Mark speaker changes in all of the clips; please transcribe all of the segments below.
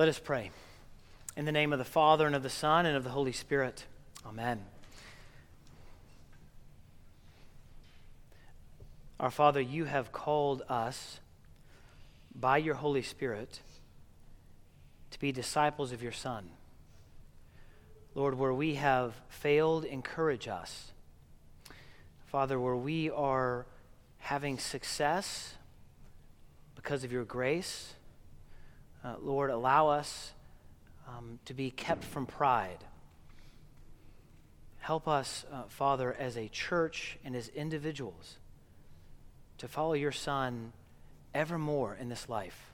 Speaker 1: Let us pray. In the name of the Father, and of the Son, and of the Holy Spirit. Amen. Our Father, you have called us by your Holy Spirit to be disciples of your Son. Lord, where we have failed, encourage us. Father, where we are having success because of your grace, uh, Lord, allow us um, to be kept from pride. Help us, uh, Father, as a church and as individuals to follow your Son evermore in this life.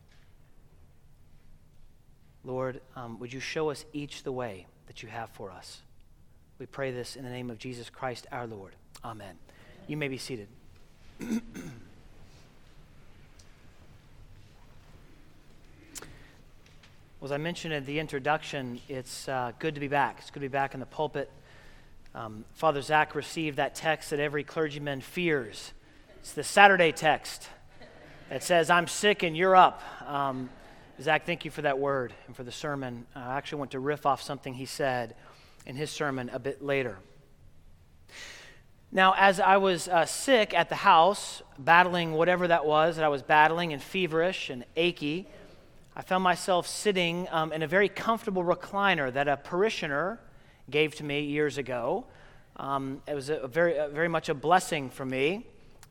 Speaker 1: Lord, um, would you show us each the way that you have for us? We pray this in the name of Jesus Christ our Lord. Amen. You may be seated. Well, as I mentioned in the introduction, it's uh, good to be back. It's good to be back in the pulpit. Um, Father Zach received that text that every clergyman fears. It's the Saturday text that says, I'm sick and you're up. Um, Zach, thank you for that word and for the sermon. I actually want to riff off something he said in his sermon a bit later. Now, as I was uh, sick at the house, battling whatever that was that I was battling and feverish and achy, I found myself sitting um, in a very comfortable recliner that a parishioner gave to me years ago. Um, it was a, very, a, very much a blessing for me,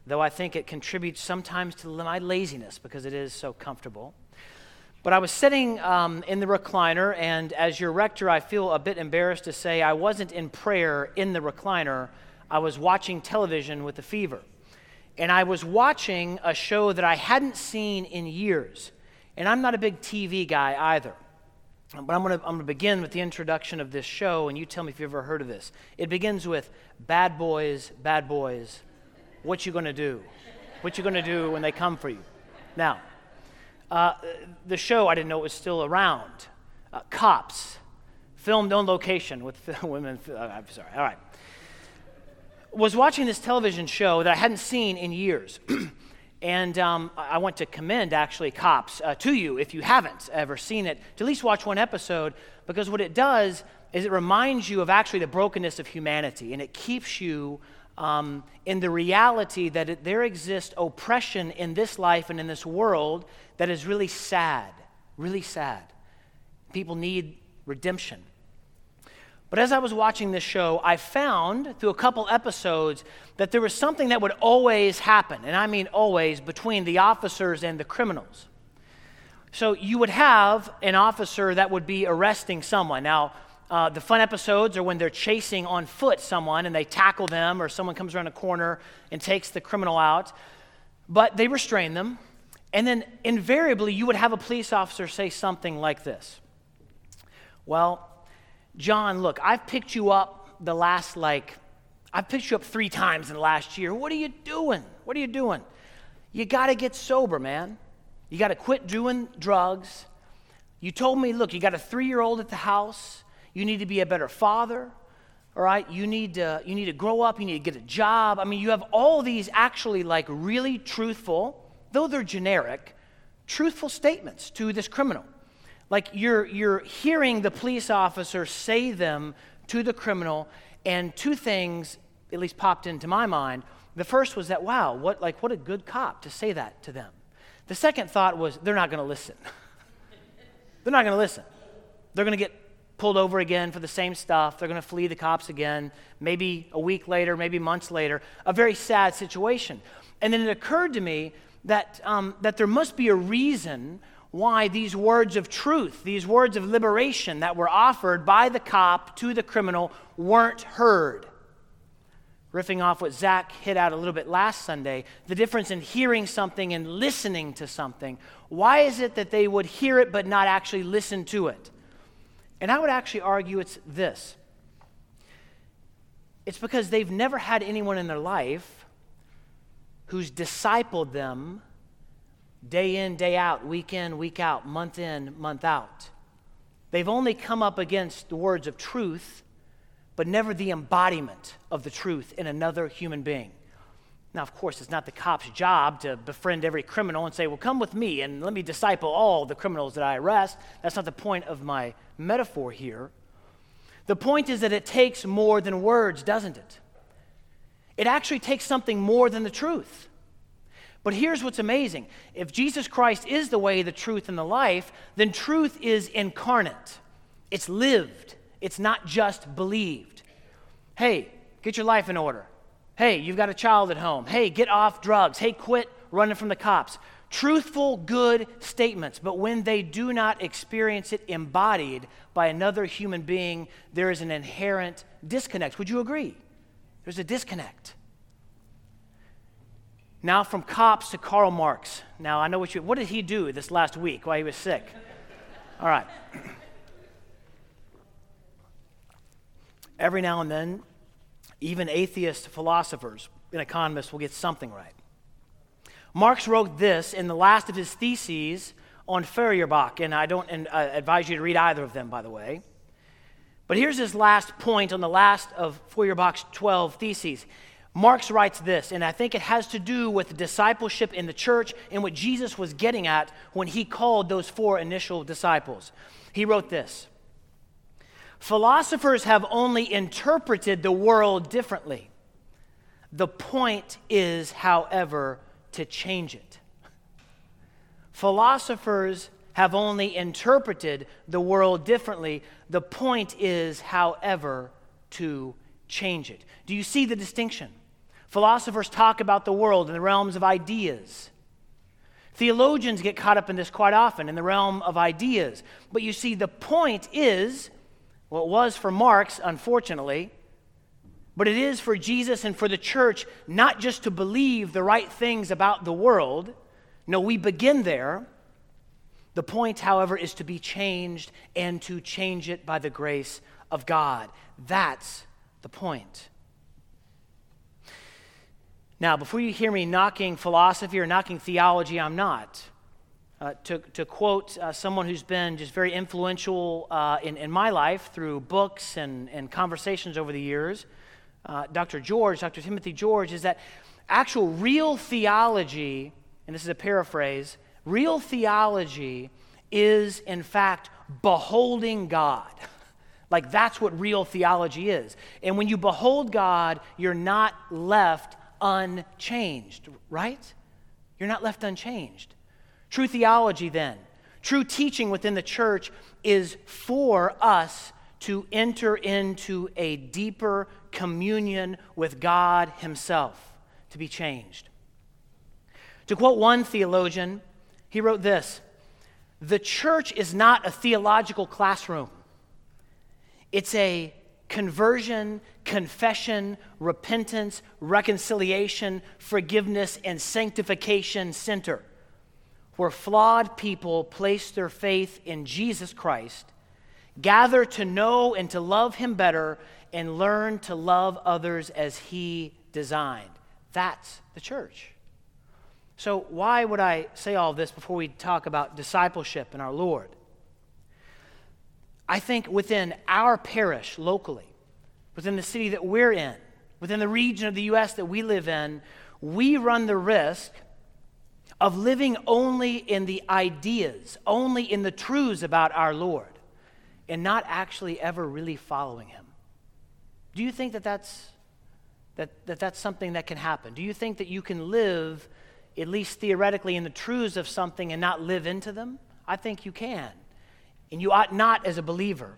Speaker 1: though I think it contributes sometimes to my laziness because it is so comfortable. But I was sitting um, in the recliner, and as your rector, I feel a bit embarrassed to say I wasn't in prayer in the recliner. I was watching television with a fever. And I was watching a show that I hadn't seen in years. And I'm not a big TV guy either. But I'm going to I'm to begin with the introduction of this show, and you tell me if you've ever heard of this. It begins with Bad Boys, Bad Boys. What you going to do? What you going to do when they come for you? Now, uh, the show, I didn't know it was still around. Uh, Cops, filmed on location with women. Uh, I'm sorry, all right. Was watching this television show that I hadn't seen in years. And um, I want to commend actually Cops uh, to you if you haven't ever seen it, to at least watch one episode, because what it does is it reminds you of actually the brokenness of humanity, and it keeps you um, in the reality that it, there exists oppression in this life and in this world that is really sad, really sad. People need redemption. But as I was watching this show, I found through a couple episodes that there was something that would always happen, and I mean always, between the officers and the criminals. So you would have an officer that would be arresting someone. Now, uh, the fun episodes are when they're chasing on foot someone and they tackle them, or someone comes around a corner and takes the criminal out. But they restrain them. And then invariably, you would have a police officer say something like this Well, John, look, I've picked you up the last, like, I've picked you up three times in the last year. What are you doing? What are you doing? You got to get sober, man. You got to quit doing drugs. You told me, look, you got a three year old at the house. You need to be a better father. All right, you need to you need to grow up. You need to get a job. I mean, you have all these actually like really truthful, though they're generic, truthful statements to this criminal. Like you're, you're hearing the police officer say them to the criminal, and two things at least popped into my mind. The first was that, wow, what, like, what a good cop to say that to them. The second thought was, they're not going to listen. they're not going to listen. They're going to get pulled over again for the same stuff. They're going to flee the cops again, maybe a week later, maybe months later. A very sad situation. And then it occurred to me that, um, that there must be a reason why these words of truth, these words of liberation that were offered by the cop to the criminal weren't heard. Riffing off what Zach hit out a little bit last Sunday, the difference in hearing something and listening to something. Why is it that they would hear it but not actually listen to it? And I would actually argue it's this it's because they've never had anyone in their life who's discipled them day in, day out, week in, week out, month in, month out. They've only come up against the words of truth, but never the embodiment of the truth in another human being. Now, of course, it's not the cop's job to befriend every criminal and say, Well, come with me and let me disciple all the criminals that I arrest. That's not the point of my metaphor here. The point is that it takes more than words, doesn't it? It actually takes something more than the truth. But here's what's amazing if Jesus Christ is the way, the truth, and the life, then truth is incarnate, it's lived, it's not just believed. Hey, get your life in order. Hey, you've got a child at home. Hey, get off drugs. Hey, quit running from the cops. Truthful, good statements, but when they do not experience it embodied by another human being, there is an inherent disconnect. Would you agree? There's a disconnect. Now, from cops to Karl Marx. Now, I know what you, what did he do this last week while he was sick? All right. Every now and then, even atheist philosophers and economists will get something right. Marx wrote this in the last of his theses on Feuerbach, and I don't and advise you to read either of them, by the way. But here's his last point on the last of Feuerbach's 12 theses. Marx writes this, and I think it has to do with discipleship in the church and what Jesus was getting at when he called those four initial disciples. He wrote this Philosophers have only interpreted the world differently. The point is, however, to change it. Philosophers have only interpreted the world differently. The point is, however, to change it. Do you see the distinction? Philosophers talk about the world in the realms of ideas. Theologians get caught up in this quite often in the realm of ideas. But you see, the point is well, it was for Marx, unfortunately, but it is for Jesus and for the church not just to believe the right things about the world. No, we begin there. The point, however, is to be changed and to change it by the grace of God. That's the point. Now, before you hear me knocking philosophy or knocking theology, I'm not. Uh, to, to quote uh, someone who's been just very influential uh, in, in my life through books and, and conversations over the years, uh, Dr. George, Dr. Timothy George, is that actual real theology, and this is a paraphrase, real theology is in fact beholding God. like that's what real theology is. And when you behold God, you're not left unchanged, right? You're not left unchanged. True theology, then, true teaching within the church is for us to enter into a deeper communion with God Himself, to be changed. To quote one theologian, he wrote this The church is not a theological classroom, it's a conversion, confession, repentance, reconciliation, forgiveness, and sanctification center where flawed people place their faith in Jesus Christ, gather to know and to love Him better, and learn to love others as He designed. That's the church. So, why would I say all this before we talk about discipleship and our Lord? I think within our parish locally, within the city that we're in, within the region of the U.S. that we live in, we run the risk of living only in the ideas, only in the truths about our Lord, and not actually ever really following Him. Do you think that that's, that, that that's something that can happen? Do you think that you can live, at least theoretically, in the truths of something and not live into them? I think you can. And you ought not as a believer.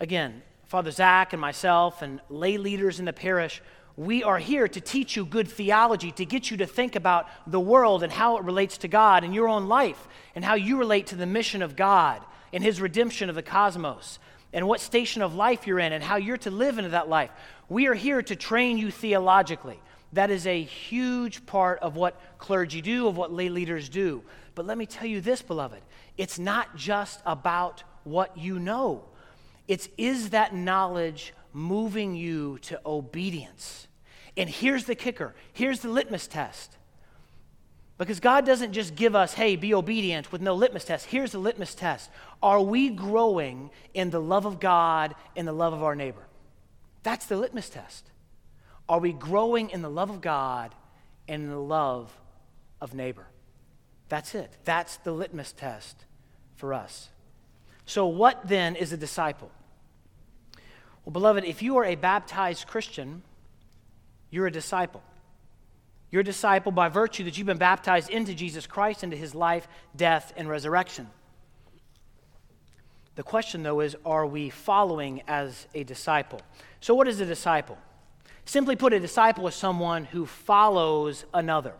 Speaker 1: Again, Father Zach and myself and lay leaders in the parish we are here to teach you good theology, to get you to think about the world and how it relates to God and your own life, and how you relate to the mission of God and His redemption of the cosmos, and what station of life you're in, and how you're to live into that life. We are here to train you theologically. That is a huge part of what clergy do, of what lay leaders do. But let me tell you this, beloved it's not just about what you know, it's is that knowledge moving you to obedience. And here's the kicker here's the litmus test. Because God doesn't just give us, hey, be obedient with no litmus test. Here's the litmus test Are we growing in the love of God and the love of our neighbor? That's the litmus test. Are we growing in the love of God and in the love of neighbor? That's it. That's the litmus test for us. So, what then is a disciple? Well, beloved, if you are a baptized Christian, you're a disciple. You're a disciple by virtue that you've been baptized into Jesus Christ, into his life, death, and resurrection. The question, though, is are we following as a disciple? So, what is a disciple? Simply put, a disciple is someone who follows another.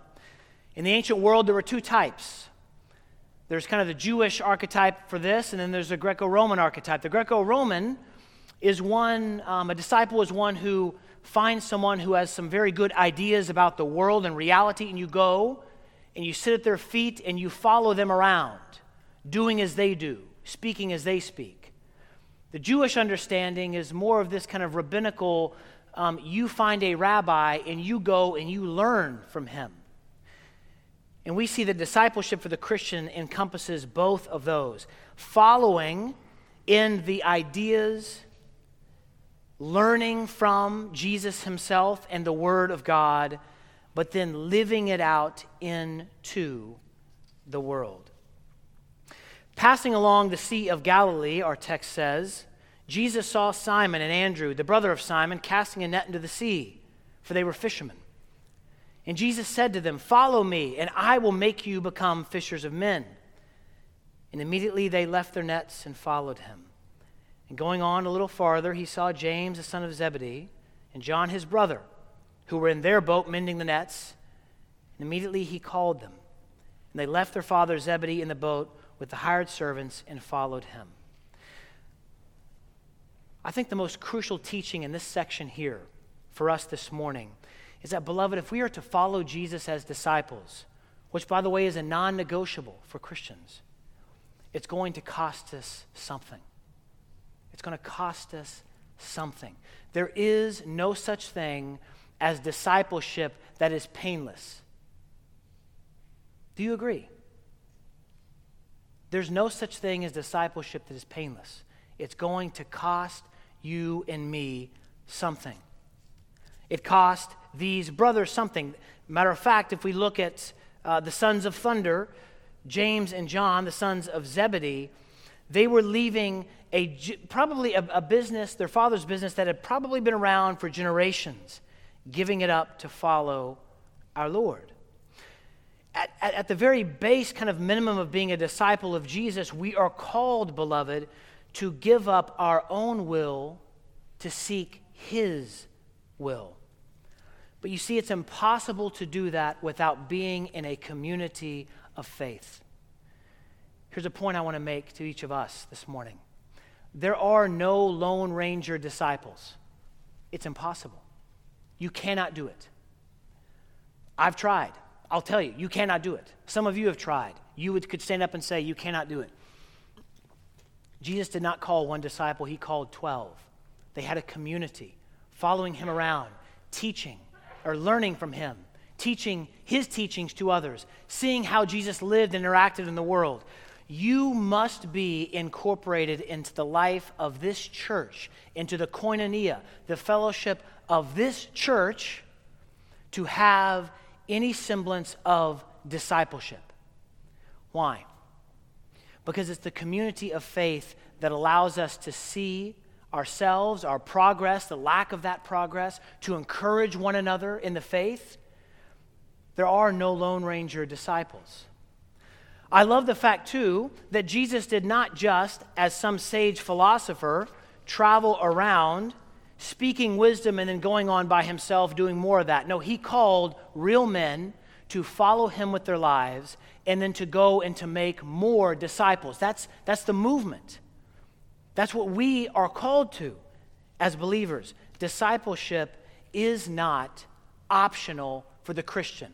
Speaker 1: In the ancient world, there were two types. There's kind of the Jewish archetype for this, and then there's the Greco Roman archetype. The Greco Roman is one, um, a disciple is one who finds someone who has some very good ideas about the world and reality, and you go and you sit at their feet and you follow them around, doing as they do, speaking as they speak. The Jewish understanding is more of this kind of rabbinical um, you find a rabbi and you go and you learn from him. And we see that discipleship for the Christian encompasses both of those following in the ideas, learning from Jesus himself and the Word of God, but then living it out into the world. Passing along the Sea of Galilee, our text says, Jesus saw Simon and Andrew, the brother of Simon, casting a net into the sea, for they were fishermen. And Jesus said to them, Follow me, and I will make you become fishers of men. And immediately they left their nets and followed him. And going on a little farther, he saw James, the son of Zebedee, and John, his brother, who were in their boat mending the nets. And immediately he called them. And they left their father Zebedee in the boat with the hired servants and followed him. I think the most crucial teaching in this section here for us this morning is that, beloved, if we are to follow Jesus as disciples, which, by the way, is a non negotiable for Christians, it's going to cost us something. It's going to cost us something. There is no such thing as discipleship that is painless. Do you agree? There's no such thing as discipleship that is painless. It's going to cost you and me something. It cost these brothers something. Matter of fact, if we look at uh, the sons of thunder, James and John, the sons of Zebedee, they were leaving a probably a, a business, their father's business that had probably been around for generations, giving it up to follow our Lord. At, at, at, the very base, kind of minimum of being a disciple of Jesus, we are called, beloved, to give up our own will to seek His will. But you see, it's impossible to do that without being in a community of faith. Here's a point I want to make to each of us this morning there are no Lone Ranger disciples. It's impossible. You cannot do it. I've tried. I'll tell you, you cannot do it. Some of you have tried. You would, could stand up and say, You cannot do it. Jesus did not call one disciple, he called 12. They had a community following him around, teaching or learning from him, teaching his teachings to others, seeing how Jesus lived and interacted in the world. You must be incorporated into the life of this church, into the koinonia, the fellowship of this church, to have any semblance of discipleship. Why? because it's the community of faith that allows us to see ourselves, our progress, the lack of that progress, to encourage one another in the faith. There are no Lone Ranger disciples. I love the fact, too, that Jesus did not just, as some sage philosopher, travel around speaking wisdom and then going on by himself doing more of that. No, he called real men to follow him with their lives and then to go and to make more disciples. That's, that's the movement. That's what we are called to as believers. Discipleship is not optional for the Christian.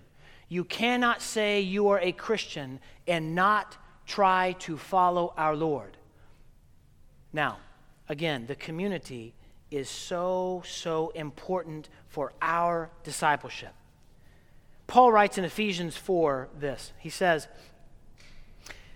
Speaker 1: You cannot say you are a Christian and not try to follow our Lord. Now, again, the community is so, so important for our discipleship. Paul writes in Ephesians 4 this. He says,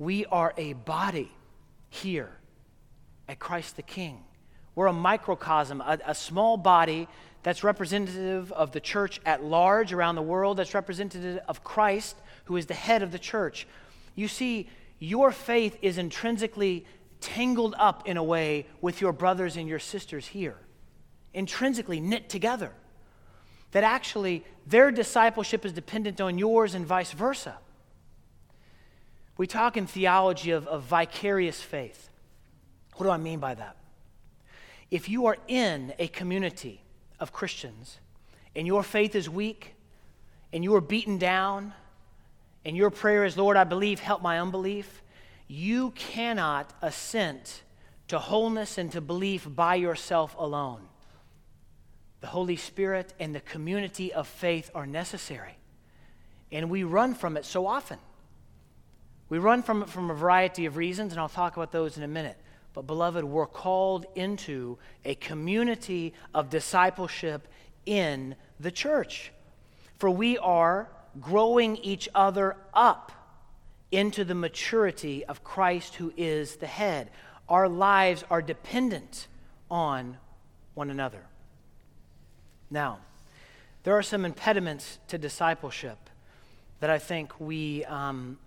Speaker 1: We are a body here at Christ the King. We're a microcosm, a, a, small body that's representative of the church at large around the world, that's representative of Christ, who is the head of the church. You see, your faith is intrinsically tangled up in a way with your brothers and your sisters here, intrinsically knit together. That actually their discipleship is dependent on yours and vice versa. We talk in theology of, of vicarious faith. What do I mean by that? If you are in a community of Christians and your faith is weak and you are beaten down and your prayer is, Lord, I believe, help my unbelief, you cannot assent to wholeness and to belief by yourself alone. The Holy Spirit and the community of faith are necessary. And we run from it so often. We run from it from a variety of reasons, and I'll talk about those in a minute. But, beloved, we're called into a community of discipleship in the church. For we are growing each other up into the maturity of Christ, who is the head. Our lives are dependent on one another. Now, there are some impediments to discipleship that I think we, um,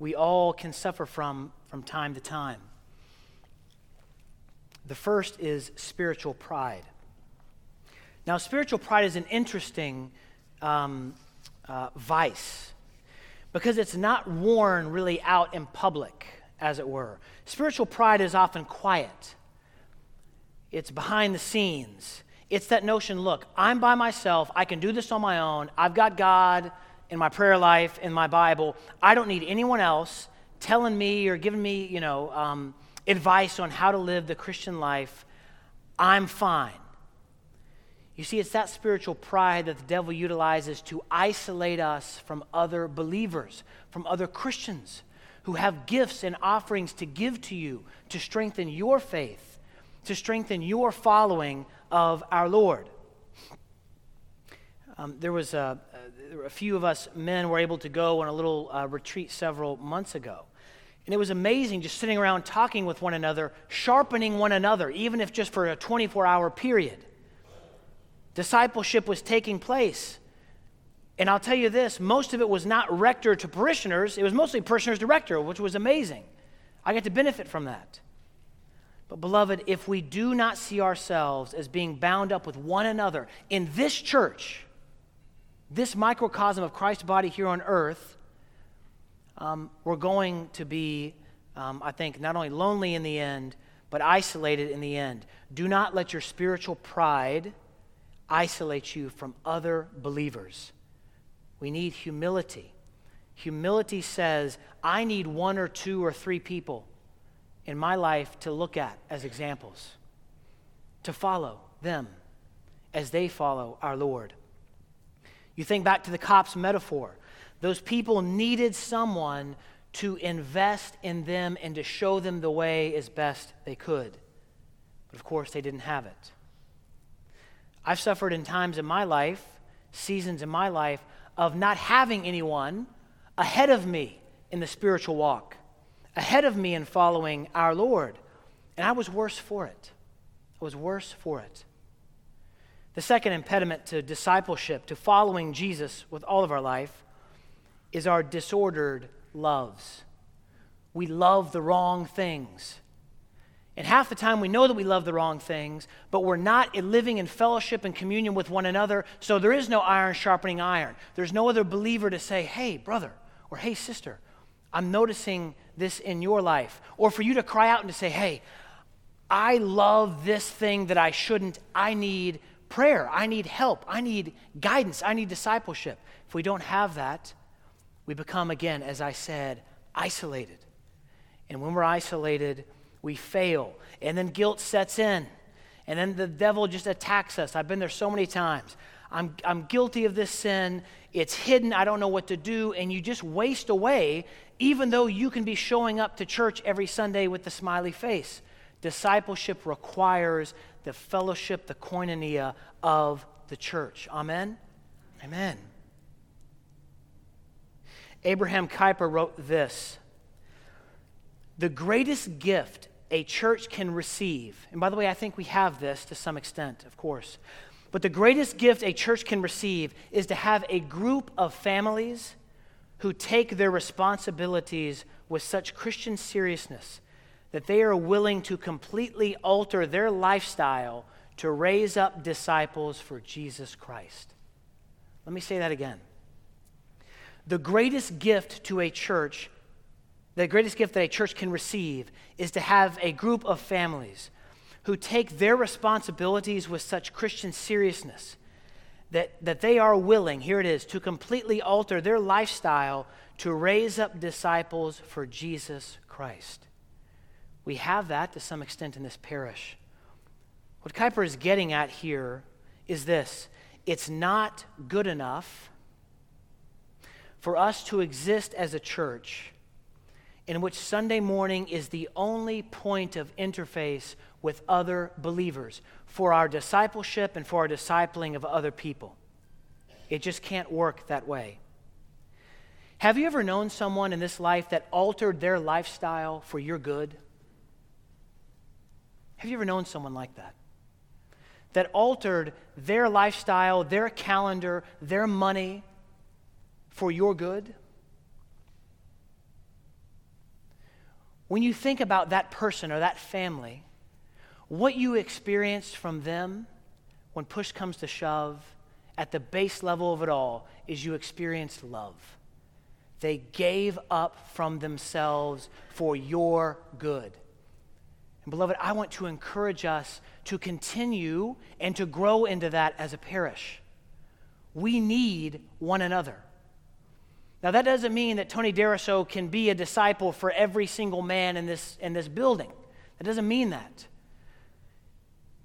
Speaker 1: we all can suffer from from time to time. The first is spiritual pride. Now, spiritual pride is an interesting um, uh, vice because it's not worn really out in public, as it were. Spiritual pride is often quiet, it's behind the scenes. It's that notion look, I'm by myself, I can do this on my own, I've got God in my prayer life, in my Bible, I don't need anyone else telling me or giving me, you know, um, advice on how to live the Christian life, I'm fine. You see, it's that spiritual pride that the devil utilizes to isolate us from other believers, from other Christians who have gifts and offerings to give to you to strengthen your faith, to strengthen your following of our Lord. Um, there was a, a, few of us men were able to go on a little uh, retreat several months ago. And it was amazing just sitting around talking with one another, sharpening one another, even if just for a 24 hour period. Discipleship was taking place. And I'll tell you this most of it was not rector to parishioners, it was mostly parishioners to rector, which was amazing. I get to benefit from that. But, beloved, if we do not see ourselves as being bound up with one another in this church, this microcosm of Christ's body here on earth, um, we're going to be, um, I think, not only lonely in the end, but isolated in the end. Do not let your spiritual pride isolate you from other believers. We need humility. Humility says, I need one or two or three people in my life to look at as examples, to follow them as they follow our Lord. You think back to the cops metaphor. Those people needed someone to invest in them and to show them the way as best they could. But of course, they didn't have it. I've suffered in times in my life, seasons in my life, of not having anyone ahead of me in the spiritual walk, ahead of me in following our Lord. And I was worse for it. I was worse for it. The second impediment to discipleship, to following Jesus with all of our life, is our disordered loves. We love the wrong things. And half the time we know that we love the wrong things, but we're not living in fellowship and communion with one another, so there is no iron sharpening iron. There's no other believer to say, hey, brother, or hey, sister, I'm noticing this in your life. Or for you to cry out and to say, hey, I love this thing that I shouldn't. I need prayer. I need help. I need guidance. I need discipleship. If we don't have that, we become, again, as I said, isolated. And when we're isolated, we fail. And then guilt sets in. And then the devil just attacks us. I've been there so many times. I'm, I'm guilty of this sin. It's hidden. I don't know what to do. And you just waste away, even though you can be showing up to church every Sunday with the smiley face. Discipleship requires the fellowship, the koinonia of the church. Amen? Amen. Abraham Kuyper wrote this The greatest gift a church can receive, and by the way, I think we have this to some extent, of course, but the greatest gift a church can receive is to have a group of families who take their responsibilities with such Christian seriousness that they are willing to completely alter their lifestyle to raise up disciples for Jesus Christ. Let me say that again. The greatest gift to a church, the greatest gift that a church can receive, is to have a group of families who take their responsibilities with such Christian seriousness that, that they are willing, here it is, to completely alter their lifestyle to raise up disciples for Jesus Christ. We have that to some extent in this parish. What Kuyper is getting at here is this it's not good enough for us to exist as a church in which Sunday morning is the only point of interface with other believers for our discipleship and for our discipling of other people. It just can't work that way. Have you ever known someone in this life that altered their lifestyle for your good? Have you ever known someone like that? That altered their lifestyle, their calendar, their money for your good? When you think about that person or that family, what you experienced from them when push comes to shove, at the base level of it all, is you experienced love. They gave up from themselves for your good. Beloved, I want to encourage us to continue and to grow into that as a parish. We need one another. Now, that doesn't mean that Tony Deriso can be a disciple for every single man in this, in this building. That doesn't mean that.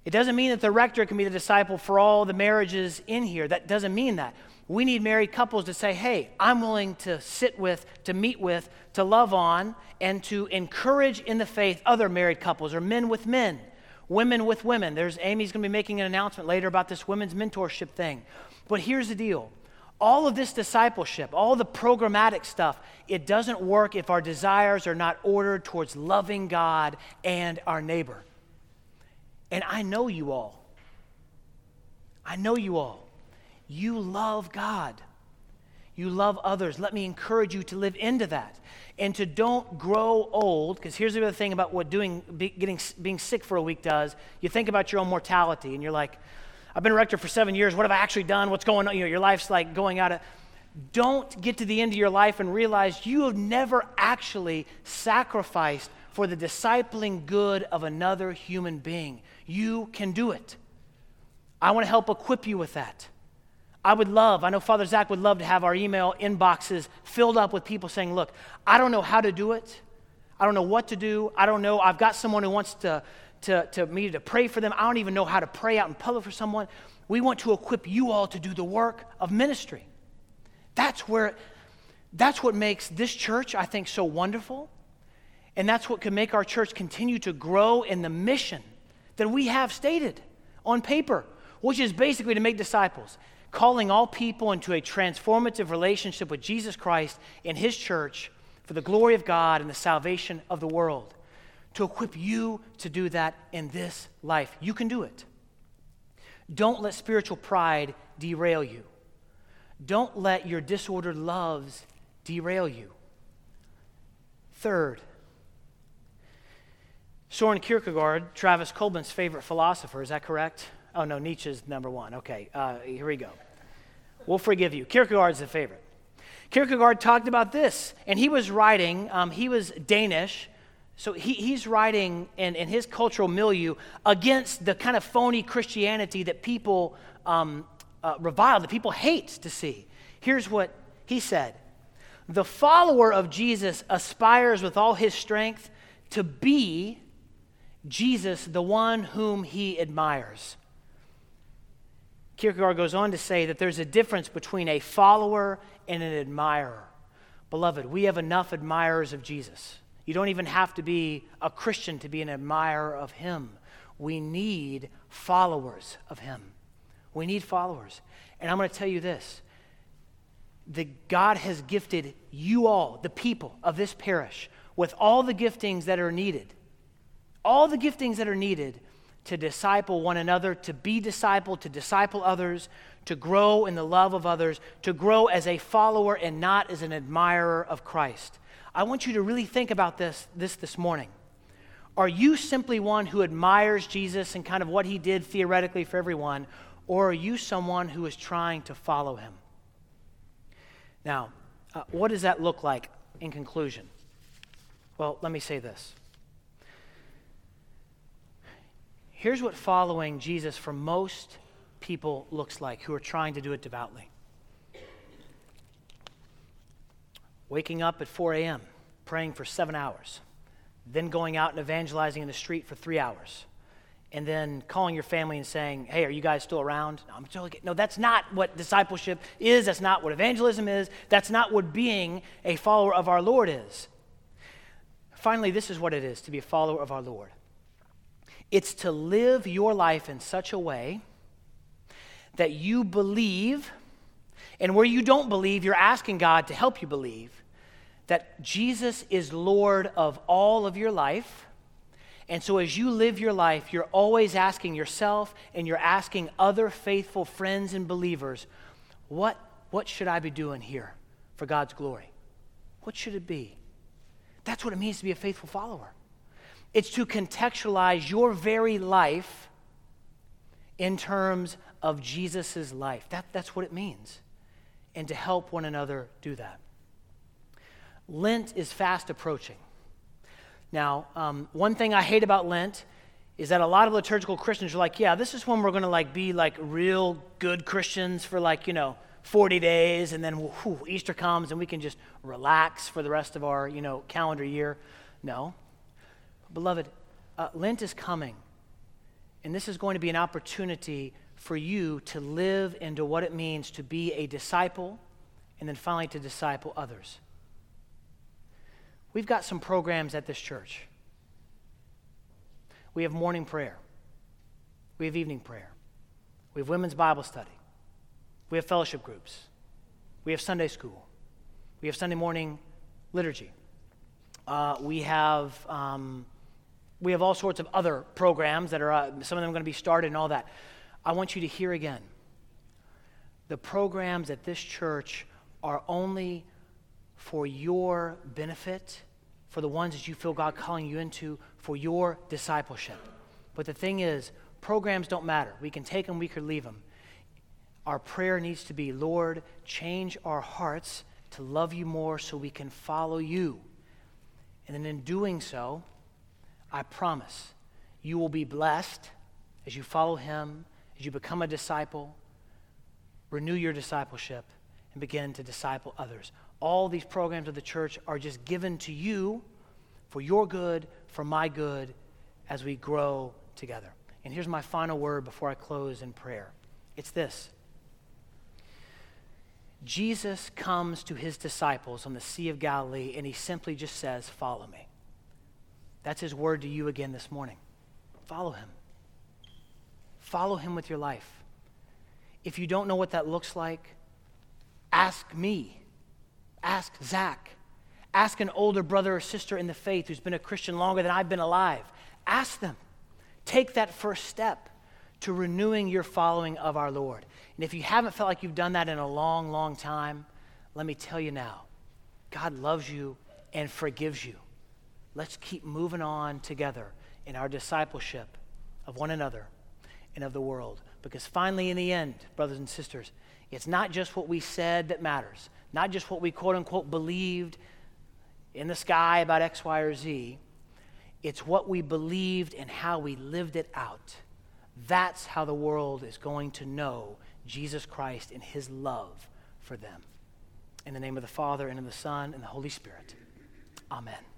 Speaker 1: It doesn't mean that the rector can be the disciple for all the marriages in here. That doesn't mean that. We need married couples to say, hey, I'm willing to sit with, to meet with, to love on, and to encourage in the faith other married couples or men with men, women with women. There's Amy's going to be making an announcement later about this women's mentorship thing. But here's the deal all of this discipleship, all the programmatic stuff, it doesn't work if our desires are not ordered towards loving God and our neighbor. And I know you all. I know you all. You love God. You love others. Let me encourage you to live into that and to don't grow old. Because here's the other thing about what doing, be, getting, being sick for a week does. You think about your own mortality and you're like, I've been a rector for seven years. What have I actually done? What's going on? You know, your life's like going out of. Don't get to the end of your life and realize you have never actually sacrificed for the discipling good of another human being. You can do it. I want to help equip you with that. I would love, I know Father Zach would love to have our email inboxes filled up with people saying, Look, I don't know how to do it. I don't know what to do. I don't know. I've got someone who wants to, to, to me to pray for them. I don't even know how to pray out in public for someone. We want to equip you all to do the work of ministry. That's where, that's what makes this church, I think, so wonderful. And that's what can make our church continue to grow in the mission that we have stated on paper, which is basically to make disciples calling all people into a transformative relationship with Jesus Christ and His church for the glory of God and the salvation of the world. To equip you to do that in this life. You can do it. Don't let spiritual pride derail you. Don't let your disordered loves derail you. Third, Soren Kierkegaard, Travis Kolben's favorite philosopher, is that correct? Oh, no, Nietzsche's number one. Okay, uh, here we go. We'll forgive you. Kierkegaard's the favorite. Kierkegaard talked about this, and he was writing, um, he was Danish, so he, he's writing in, in his cultural milieu against the kind of phony Christianity that people um, uh, revile, that people hate to see. Here's what he said The follower of Jesus aspires with all his strength to be Jesus, the one whom he admires. Kierkegaard goes on to say that there's a difference between a follower and an admirer. Beloved, we have enough admirers of Jesus. You don't even have to be a Christian to be an admirer of him. We need followers of him. We need followers. And I'm going to tell you this that God has gifted you all, the people of this parish, with all the giftings that are needed. All the giftings that are needed to disciple one another, to be discipled, to disciple others, to grow in the love of others, to grow as a follower and not as an admirer of Christ. I want you to really think about this this, this morning. Are you simply one who admires Jesus and kind of what he did theoretically for everyone, or are you someone who is trying to follow him? Now, uh, what does that look like in conclusion? Well, let me say this. Here's what following Jesus for most people looks like who are trying to do it devoutly waking up at 4 a.m., praying for seven hours, then going out and evangelizing in the street for three hours, and then calling your family and saying, Hey, are you guys still around? No, I'm totally no, that's not what discipleship is. That's not what evangelism is. That's not what being a follower of our Lord is. Finally, this is what it is to be a follower of our Lord it's to live your life in such a way that you believe, and where you don't believe, you're asking God to help you believe that Jesus is Lord of all of your life. And so, as you live your life, you're always asking yourself and you're asking other faithful friends and believers, what, what should I be doing here for God's glory? What should it be? That's what it means to be a faithful follower. It's to contextualize your very life in terms of Jesus' life. That, that's what it means. And to help one another do that. Lent is fast approaching. Now, um, one thing I hate about Lent is that a lot of liturgical Christians are like, yeah, this is when we're going to like be like real good Christians for like, you know, 40 days and then whew, Easter comes and we can just relax for the rest of our, you know, calendar year. No. Beloved, uh, Lent is coming, and this is going to be an opportunity for you to live into what it means to be a disciple and then finally to disciple others. We've got some programs at this church. We have morning prayer, we have evening prayer, we have women's Bible study, we have fellowship groups, we have Sunday school, we have Sunday morning liturgy, uh, we have. Um, we have all sorts of other programs that are, uh, some of them going to be started and all that. I want you to hear again the programs at this church are only for your benefit, for the ones that you feel God calling you into, for your discipleship. But the thing is, programs don't matter. We can take them, we could leave them. Our prayer needs to be Lord, change our hearts to love you more so we can follow you. And then in doing so, I promise you will be blessed as you follow him, as you become a disciple, renew your discipleship, and begin to disciple others. All these programs of the church are just given to you for your good, for my good, as we grow together. And here's my final word before I close in prayer it's this Jesus comes to his disciples on the Sea of Galilee, and he simply just says, Follow me. That's his word to you again this morning. Follow him. Follow him with your life. If you don't know what that looks like, ask me. Ask Zach. Ask an older brother or sister in the faith who's been a Christian longer than I've been alive. Ask them. Take that first step to renewing your following of our Lord. And if you haven't felt like you've done that in a long, long time, let me tell you now God loves you and forgives you let's keep moving on together in our discipleship of one another and of the world. Because finally, in the end, brothers and sisters, it's not just what we said that matters, not just what we quote unquote believed in the sky about X, Y, or Z. It's what we believed and how we lived it out. That's how the world is going to know Jesus Christ and his love for them. In the name of the Father, and of the Son, and the Holy Spirit. Amen.